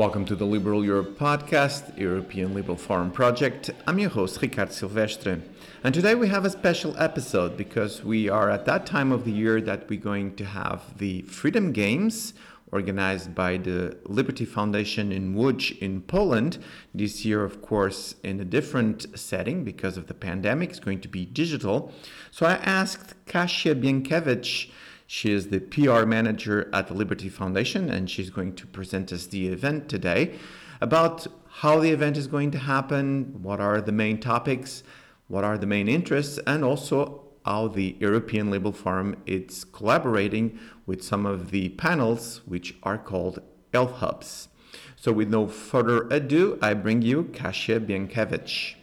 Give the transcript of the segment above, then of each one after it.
Welcome to the Liberal Europe podcast, European Liberal Forum Project. I'm your host, Ricard Silvestre. And today we have a special episode because we are at that time of the year that we're going to have the Freedom Games organized by the Liberty Foundation in Łódź in Poland. This year, of course, in a different setting because of the pandemic. It's going to be digital. So I asked Kasia Bienkiewicz she is the PR manager at the Liberty Foundation, and she's going to present us the event today about how the event is going to happen, what are the main topics, what are the main interests, and also how the European Liberal Forum is collaborating with some of the panels which are called Elf Hubs. So, with no further ado, I bring you Kasia Bienkiewicz.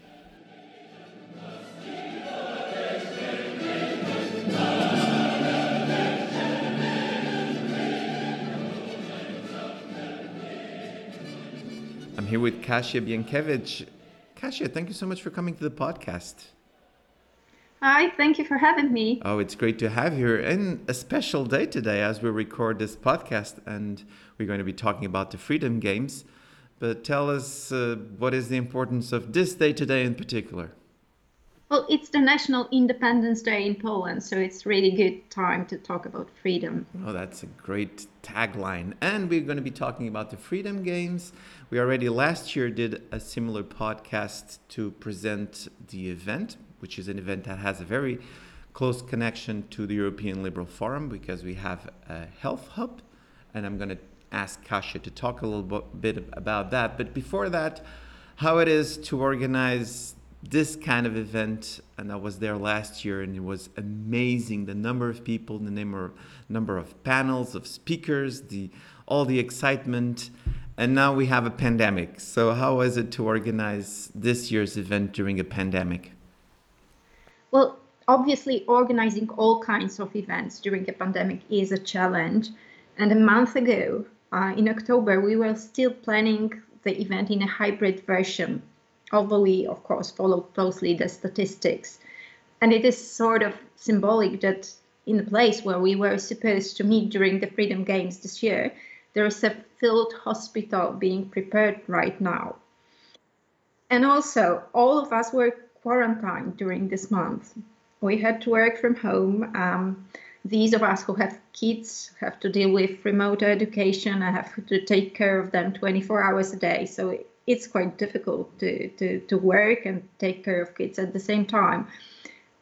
I'm here with Kasia Bienkiewicz. Kasia, thank you so much for coming to the podcast. Hi, thank you for having me. Oh, it's great to have you And a special day today as we record this podcast, and we're going to be talking about the Freedom Games. But tell us uh, what is the importance of this day today in particular? Well, it's the National Independence Day in Poland, so it's really good time to talk about freedom. Oh, that's a great tagline. And we're going to be talking about the Freedom Games. We already last year did a similar podcast to present the event, which is an event that has a very close connection to the European Liberal Forum because we have a Elf hub. And I'm going to ask Kasia to talk a little bit about that. But before that, how it is to organize this kind of event and I was there last year and it was amazing. The number of people the number number of panels of speakers the all the excitement. And now we have a pandemic. So how is it to organize this year's event during a pandemic? Well obviously organizing all kinds of events during a pandemic is a challenge. And a month ago uh, in October we were still planning the event in a hybrid version although we, of course, follow closely the statistics. And it is sort of symbolic that in the place where we were supposed to meet during the Freedom Games this year, there is a filled hospital being prepared right now. And also, all of us were quarantined during this month. We had to work from home. Um, these of us who have kids have to deal with remote education and have to take care of them 24 hours a day. So it's quite difficult to, to, to work and take care of kids at the same time.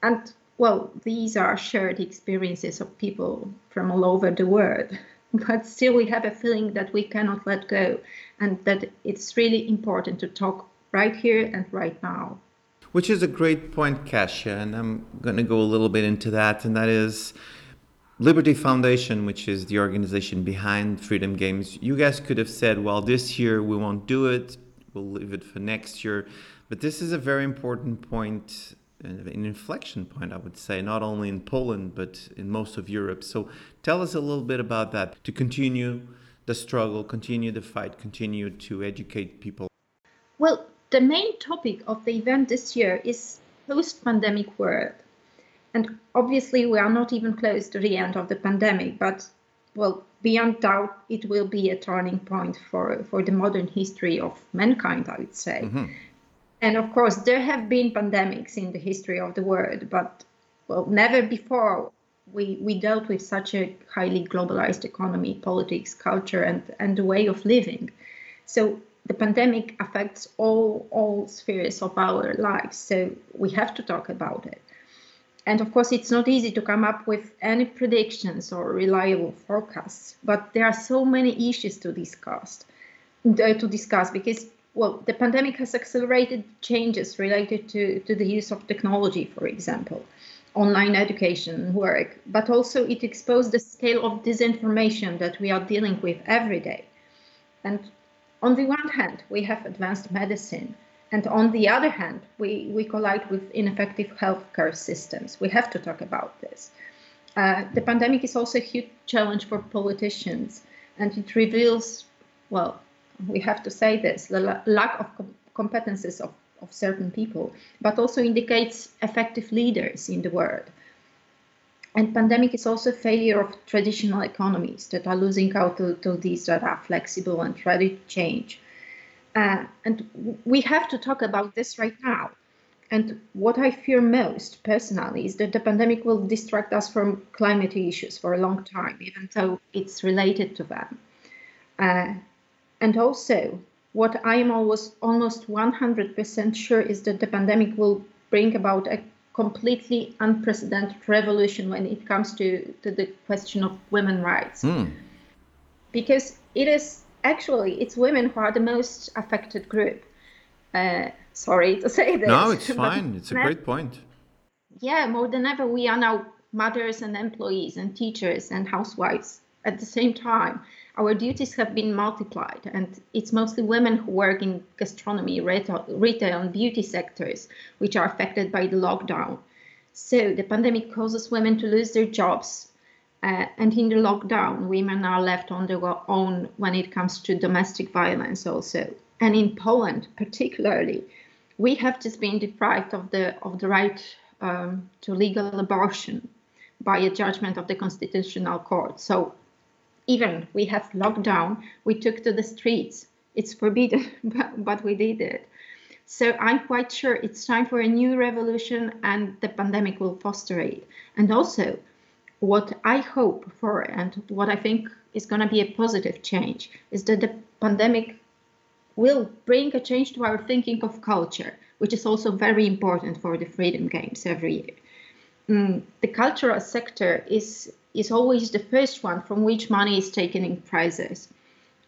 And well, these are shared experiences of people from all over the world. But still, we have a feeling that we cannot let go and that it's really important to talk right here and right now. Which is a great point, Kasia, and I'm going to go a little bit into that, and that is Liberty Foundation, which is the organization behind Freedom Games. You guys could have said, well, this year we won't do it we'll leave it for next year. But this is a very important point, an inflection point, I would say, not only in Poland, but in most of Europe. So tell us a little bit about that to continue the struggle, continue the fight, continue to educate people. Well, the main topic of the event this year is post pandemic world. And obviously, we are not even close to the end of the pandemic, but well, beyond doubt, it will be a turning point for, for the modern history of mankind, I would say. Mm-hmm. And of course, there have been pandemics in the history of the world, but well, never before we, we dealt with such a highly globalized economy, politics, culture, and, and the way of living. So the pandemic affects all all spheres of our lives. So we have to talk about it. And of course, it's not easy to come up with any predictions or reliable forecasts, but there are so many issues to discuss. Uh, to discuss because well, the pandemic has accelerated changes related to, to the use of technology, for example, online education, work, but also it exposed the scale of disinformation that we are dealing with every day. And on the one hand, we have advanced medicine, and on the other hand, we, we collide with ineffective healthcare systems. We have to talk about this. Uh, the pandemic is also a huge challenge for politicians, and it reveals, well, we have to say this, the lack of com- competences of, of certain people, but also indicates effective leaders in the world. And pandemic is also a failure of traditional economies that are losing out to, to these that are flexible and ready to change. Uh, and we have to talk about this right now. And what I fear most personally is that the pandemic will distract us from climate issues for a long time, even though it's related to them. Uh, and also, what I am always almost 100% sure is that the pandemic will bring about a completely unprecedented revolution when it comes to, to the question of women rights. Mm. Because it is actually it's women who are the most affected group. Uh, sorry to say this. No, it's fine. It's a great point. Yeah, more than ever, we are now mothers and employees and teachers and housewives at the same time. Our duties have been multiplied, and it's mostly women who work in gastronomy, retail, retail and beauty sectors, which are affected by the lockdown. So the pandemic causes women to lose their jobs, uh, and in the lockdown, women are left on their own when it comes to domestic violence, also. And in Poland, particularly, we have just been deprived of the of the right um, to legal abortion by a judgment of the Constitutional Court. So even we have lockdown, we took to the streets. It's forbidden, but, but we did it. So I'm quite sure it's time for a new revolution, and the pandemic will foster it. And also, what I hope for and what I think is going to be a positive change is that the pandemic will bring a change to our thinking of culture, which is also very important for the Freedom Games every year. Mm, the cultural sector is is always the first one from which money is taken in prizes.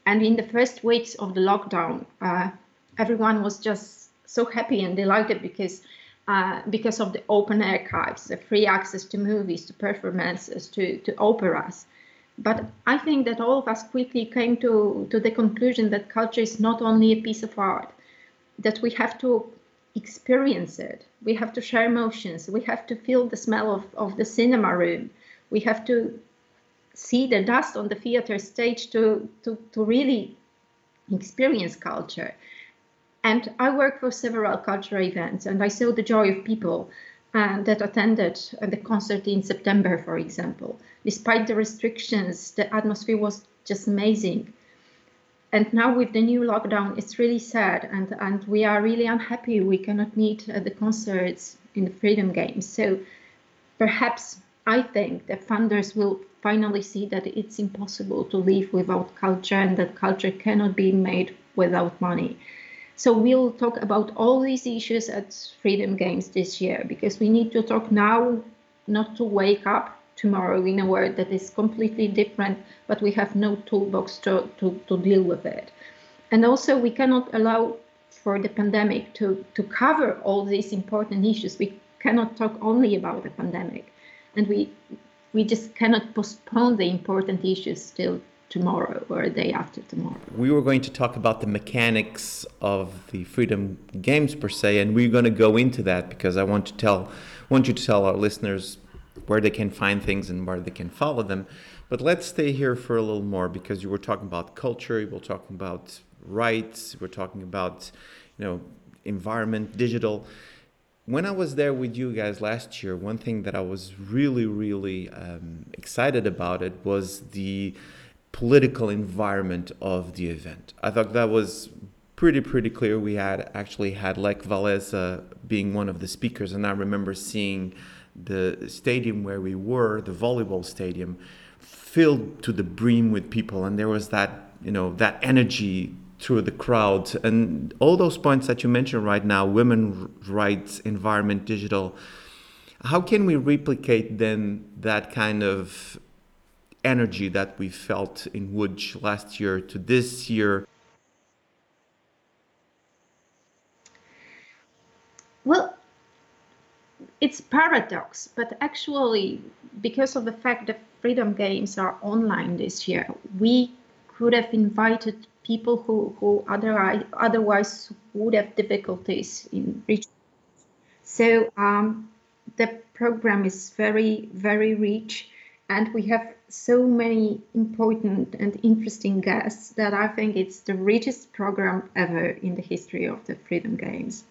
And in the first weeks of the lockdown, uh, everyone was just so happy and delighted because uh, because of the open archives, the free access to movies, to performances, to, to operas. But I think that all of us quickly came to, to the conclusion that culture is not only a piece of art, that we have to experience it. We have to share emotions. We have to feel the smell of, of the cinema room. We have to see the dust on the theater stage to, to, to really experience culture. And I work for several cultural events, and I saw the joy of people uh, that attended the concert in September, for example. Despite the restrictions, the atmosphere was just amazing. And now with the new lockdown, it's really sad, and, and we are really unhappy we cannot meet at the concerts in the Freedom Games. So perhaps I think the funders will finally see that it's impossible to live without culture and that culture cannot be made without money. So we'll talk about all these issues at Freedom Games this year because we need to talk now, not to wake up tomorrow in a world that is completely different, but we have no toolbox to, to, to deal with it. And also, we cannot allow for the pandemic to, to cover all these important issues. We cannot talk only about the pandemic. And we, we just cannot postpone the important issues till tomorrow or a day after tomorrow. We were going to talk about the mechanics of the Freedom Games per se, and we're going to go into that because I want to tell, want you to tell our listeners where they can find things and where they can follow them. But let's stay here for a little more because you were talking about culture, you were talking about rights, we're talking about, you know, environment, digital. When I was there with you guys last year, one thing that I was really, really um, excited about it was the political environment of the event. I thought that was pretty pretty clear. We had actually had Lech Walesa being one of the speakers, and I remember seeing the stadium where we were, the volleyball stadium, filled to the brim with people, and there was that you know that energy through the crowd, and all those points that you mentioned right now: women rights, environment, digital. How can we replicate then that kind of energy that we felt in Łódź last year to this year? Well, it's paradox, but actually, because of the fact that Freedom Games are online this year, we could have invited people who, who otherwise, otherwise would have difficulties in reaching. So um, the program is very, very rich, and we have so many important and interesting guests that I think it's the richest program ever in the history of the Freedom Games.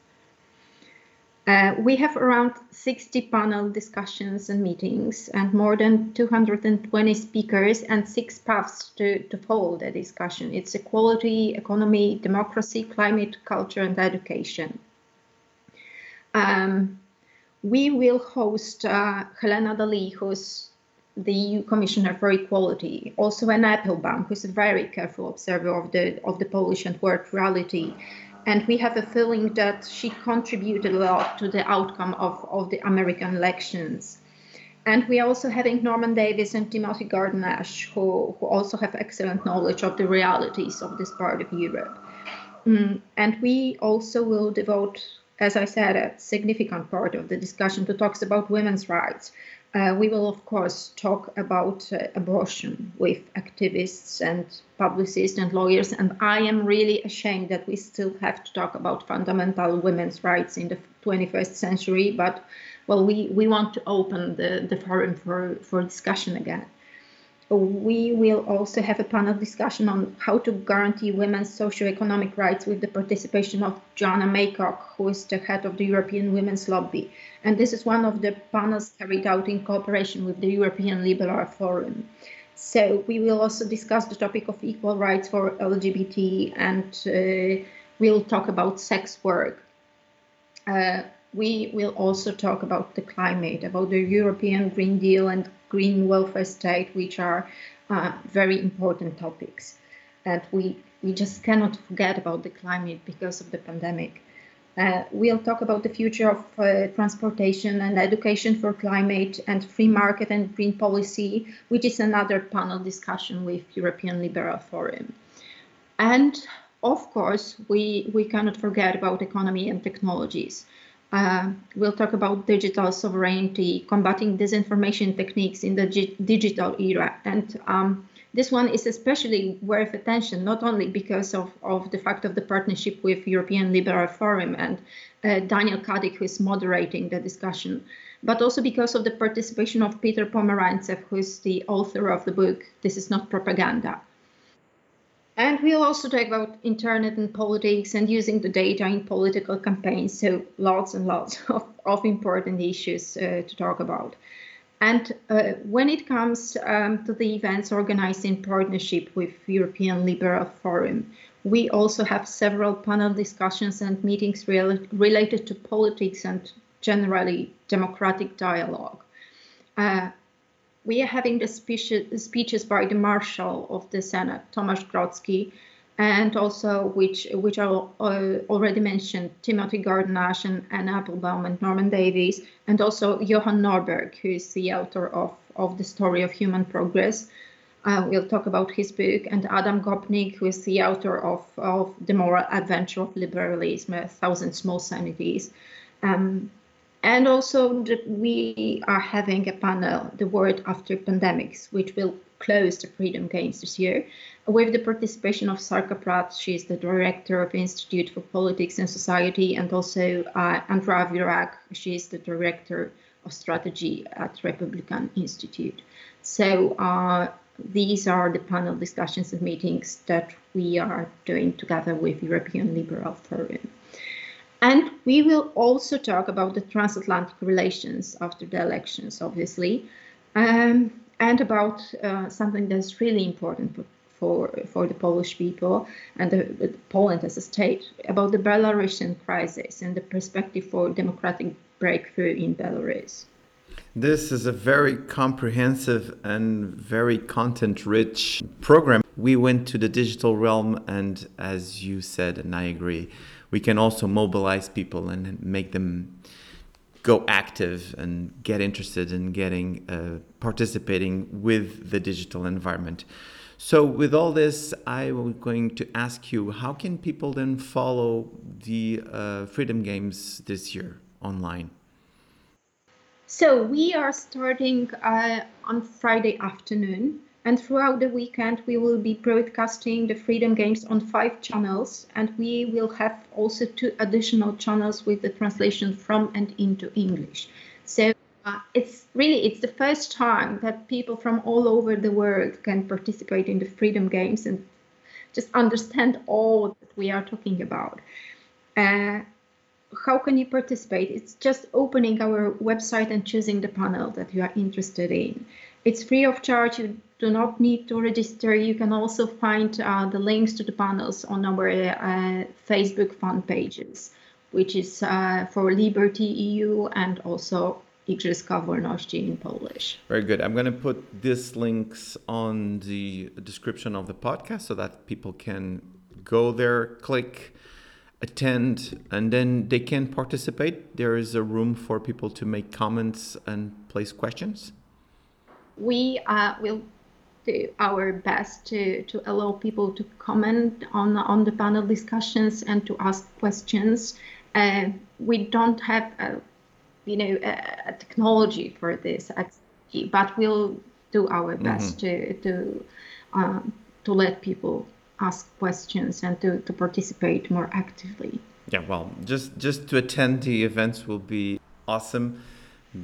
Uh, we have around 60 panel discussions and meetings and more than 220 speakers and six paths to, to follow the discussion. It's equality, economy, democracy, climate, culture, and education. Um, we will host uh, Helena Dalli, who's the EU Commissioner for Equality, also Anne Applebaum, who's a very careful observer of the of the Polish and world reality, and we have a feeling that she contributed a lot to the outcome of, of the American elections. And we are also having Norman Davies and Timothy Garton Ash, who, who also have excellent knowledge of the realities of this part of Europe. Mm, and we also will devote, as I said, a significant part of the discussion to talks about women's rights. Uh, we will, of course, talk about uh, abortion with activists and publicists and lawyers. And I am really ashamed that we still have to talk about fundamental women's rights in the 21st century. But, well, we, we want to open the, the forum for, for discussion again. We will also have a panel discussion on how to guarantee women's socio-economic rights with the participation of Joanna Maycock, who is the head of the European Women's Lobby. And this is one of the panels carried out in cooperation with the European Liberal Forum. So we will also discuss the topic of equal rights for LGBT and uh, we'll talk about sex work. Uh, we will also talk about the climate, about the European Green Deal and green welfare state, which are uh, very important topics. And we, we just cannot forget about the climate because of the pandemic. Uh, we'll talk about the future of uh, transportation and education for climate and free market and green policy, which is another panel discussion with European Liberal Forum. And of course, we, we cannot forget about economy and technologies. Uh, we'll talk about digital sovereignty, combating disinformation techniques in the digital era. And um, this one is especially worth attention, not only because of, of the fact of the partnership with European Liberal Forum and uh, Daniel Kaddik, who is moderating the discussion, but also because of the participation of Peter Pomerantsev, who is the author of the book, This is Not Propaganda. And we'll also talk about internet and politics and using the data in political campaigns. So lots and lots of, of important issues uh, to talk about. And uh, when it comes um, to the events organized in partnership with European Liberal Forum, we also have several panel discussions and meetings rel related to politics and generally democratic dialogue. Uh, we are having the speeches by the Marshal of the Senate, Tomasz Grodzki, and also which which I uh, already mentioned, Timothy Garton Ash and Anne Applebaum and Norman Davies, and also Johan Norberg, who is the author of, of the story of human progress. Uh, we'll talk about his book, and Adam Gopnik, who is the author of, of The Moral Adventure of Liberalism, A Thousand Small Sanities. Um, and also we are having a panel, The World After Pandemics, which will close the Freedom Games this year, with the participation of Sarka Prat. She is the director of Institute for Politics and Society, and also uh, Andrea Virag. She is the director of strategy at Republikon Institute. So uh, these are the panel discussions and meetings that we are doing together with European Liberal Forum. And we will also talk about the transatlantic relations after the elections, obviously, um, and about uh, something that's really important for, for the Polish people and the, the Poland as a state, about the Belarusian crisis and the perspective for democratic breakthrough in Belarus. This is a very comprehensive and very content rich program. We went to the digital realm, and as you said, and I agree, we can also mobilize people and make them go active and get interested in getting uh, participating with the digital environment. So, with all this, I am going to ask you how can people then follow the uh, Freedom Games this year online? So, we are starting uh, on Friday afternoon. And throughout the weekend, we will be broadcasting the Freedom Games on five channels, and we will have also two additional channels with the translation from and into English. So uh, it's really it's the first time that people from all over the world can participate in the Freedom Games and just understand all that we are talking about. Uh, how can you participate? It's just opening our website and choosing the panel that you are interested in. It's free of charge. You do not need to register. You can also find uh, the links to the panels on our uh, Facebook fan pages, which is uh, for Liberty EU and also Igrzyska Wolności in Polish. Very good. I'm going to put these links on the description of the podcast so that people can go there, click, attend, and then they can participate. There is a room for people to make comments and place questions. We uh, will our best to, to allow people to comment on, on the panel discussions and to ask questions. Uh, we don't have a you know a, a technology for this but we'll do our best mm-hmm. to to um, to let people ask questions and to, to participate more actively yeah well just just to attend the events will be awesome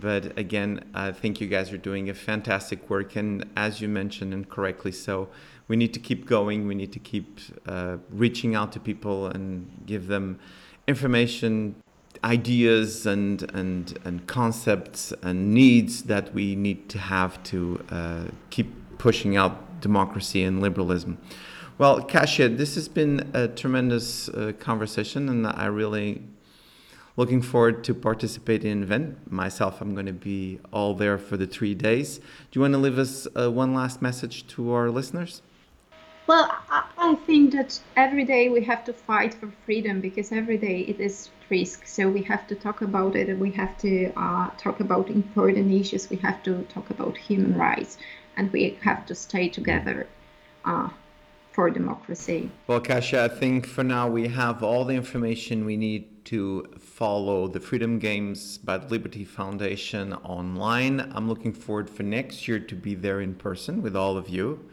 but again i think you guys are doing a fantastic work and as you mentioned and correctly so we need to keep going we need to keep uh, reaching out to people and give them information ideas and, and, and concepts and needs that we need to have to uh, keep pushing out democracy and liberalism. Well, Kasia, this has been a tremendous uh, conversation, and I really looking forward to participate in the event. Myself, I'm going to be all there for the three days. Do you want to leave us uh, one last message to our listeners? Well, I think that every day we have to fight for freedom because every day it is risk. So we have to talk about it and we have to uh, talk about important issues. We have to talk about human rights and we have to stay together uh, for democracy. Well, Kasia, I think for now we have all the information we need to follow the Freedom Games by the Liberty Foundation online. I'm looking forward for next year to be there in person with all of you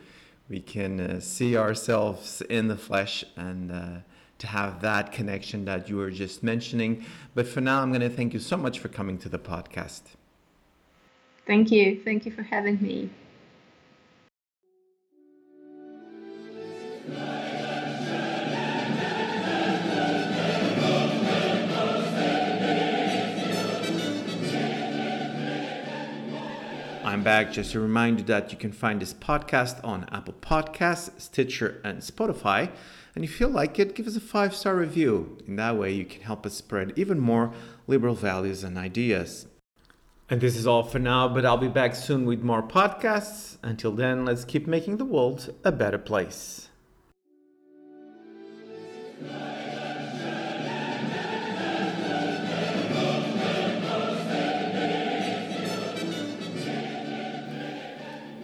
we can uh, see ourselves in the flesh and uh, to have that connection that you were just mentioning. But for now, I'm going to thank you so much for coming to the podcast. Thank you. Thank you for having me. I'm back. Just to remind you that you can find this podcast on Apple Podcasts, Stitcher, and Spotify. And if you like it, give us a five star review. In that way, you can help us spread even more liberal values and ideas. And this is all for now, but I'll be back soon with more podcasts. Until then, let's keep making the world a better place.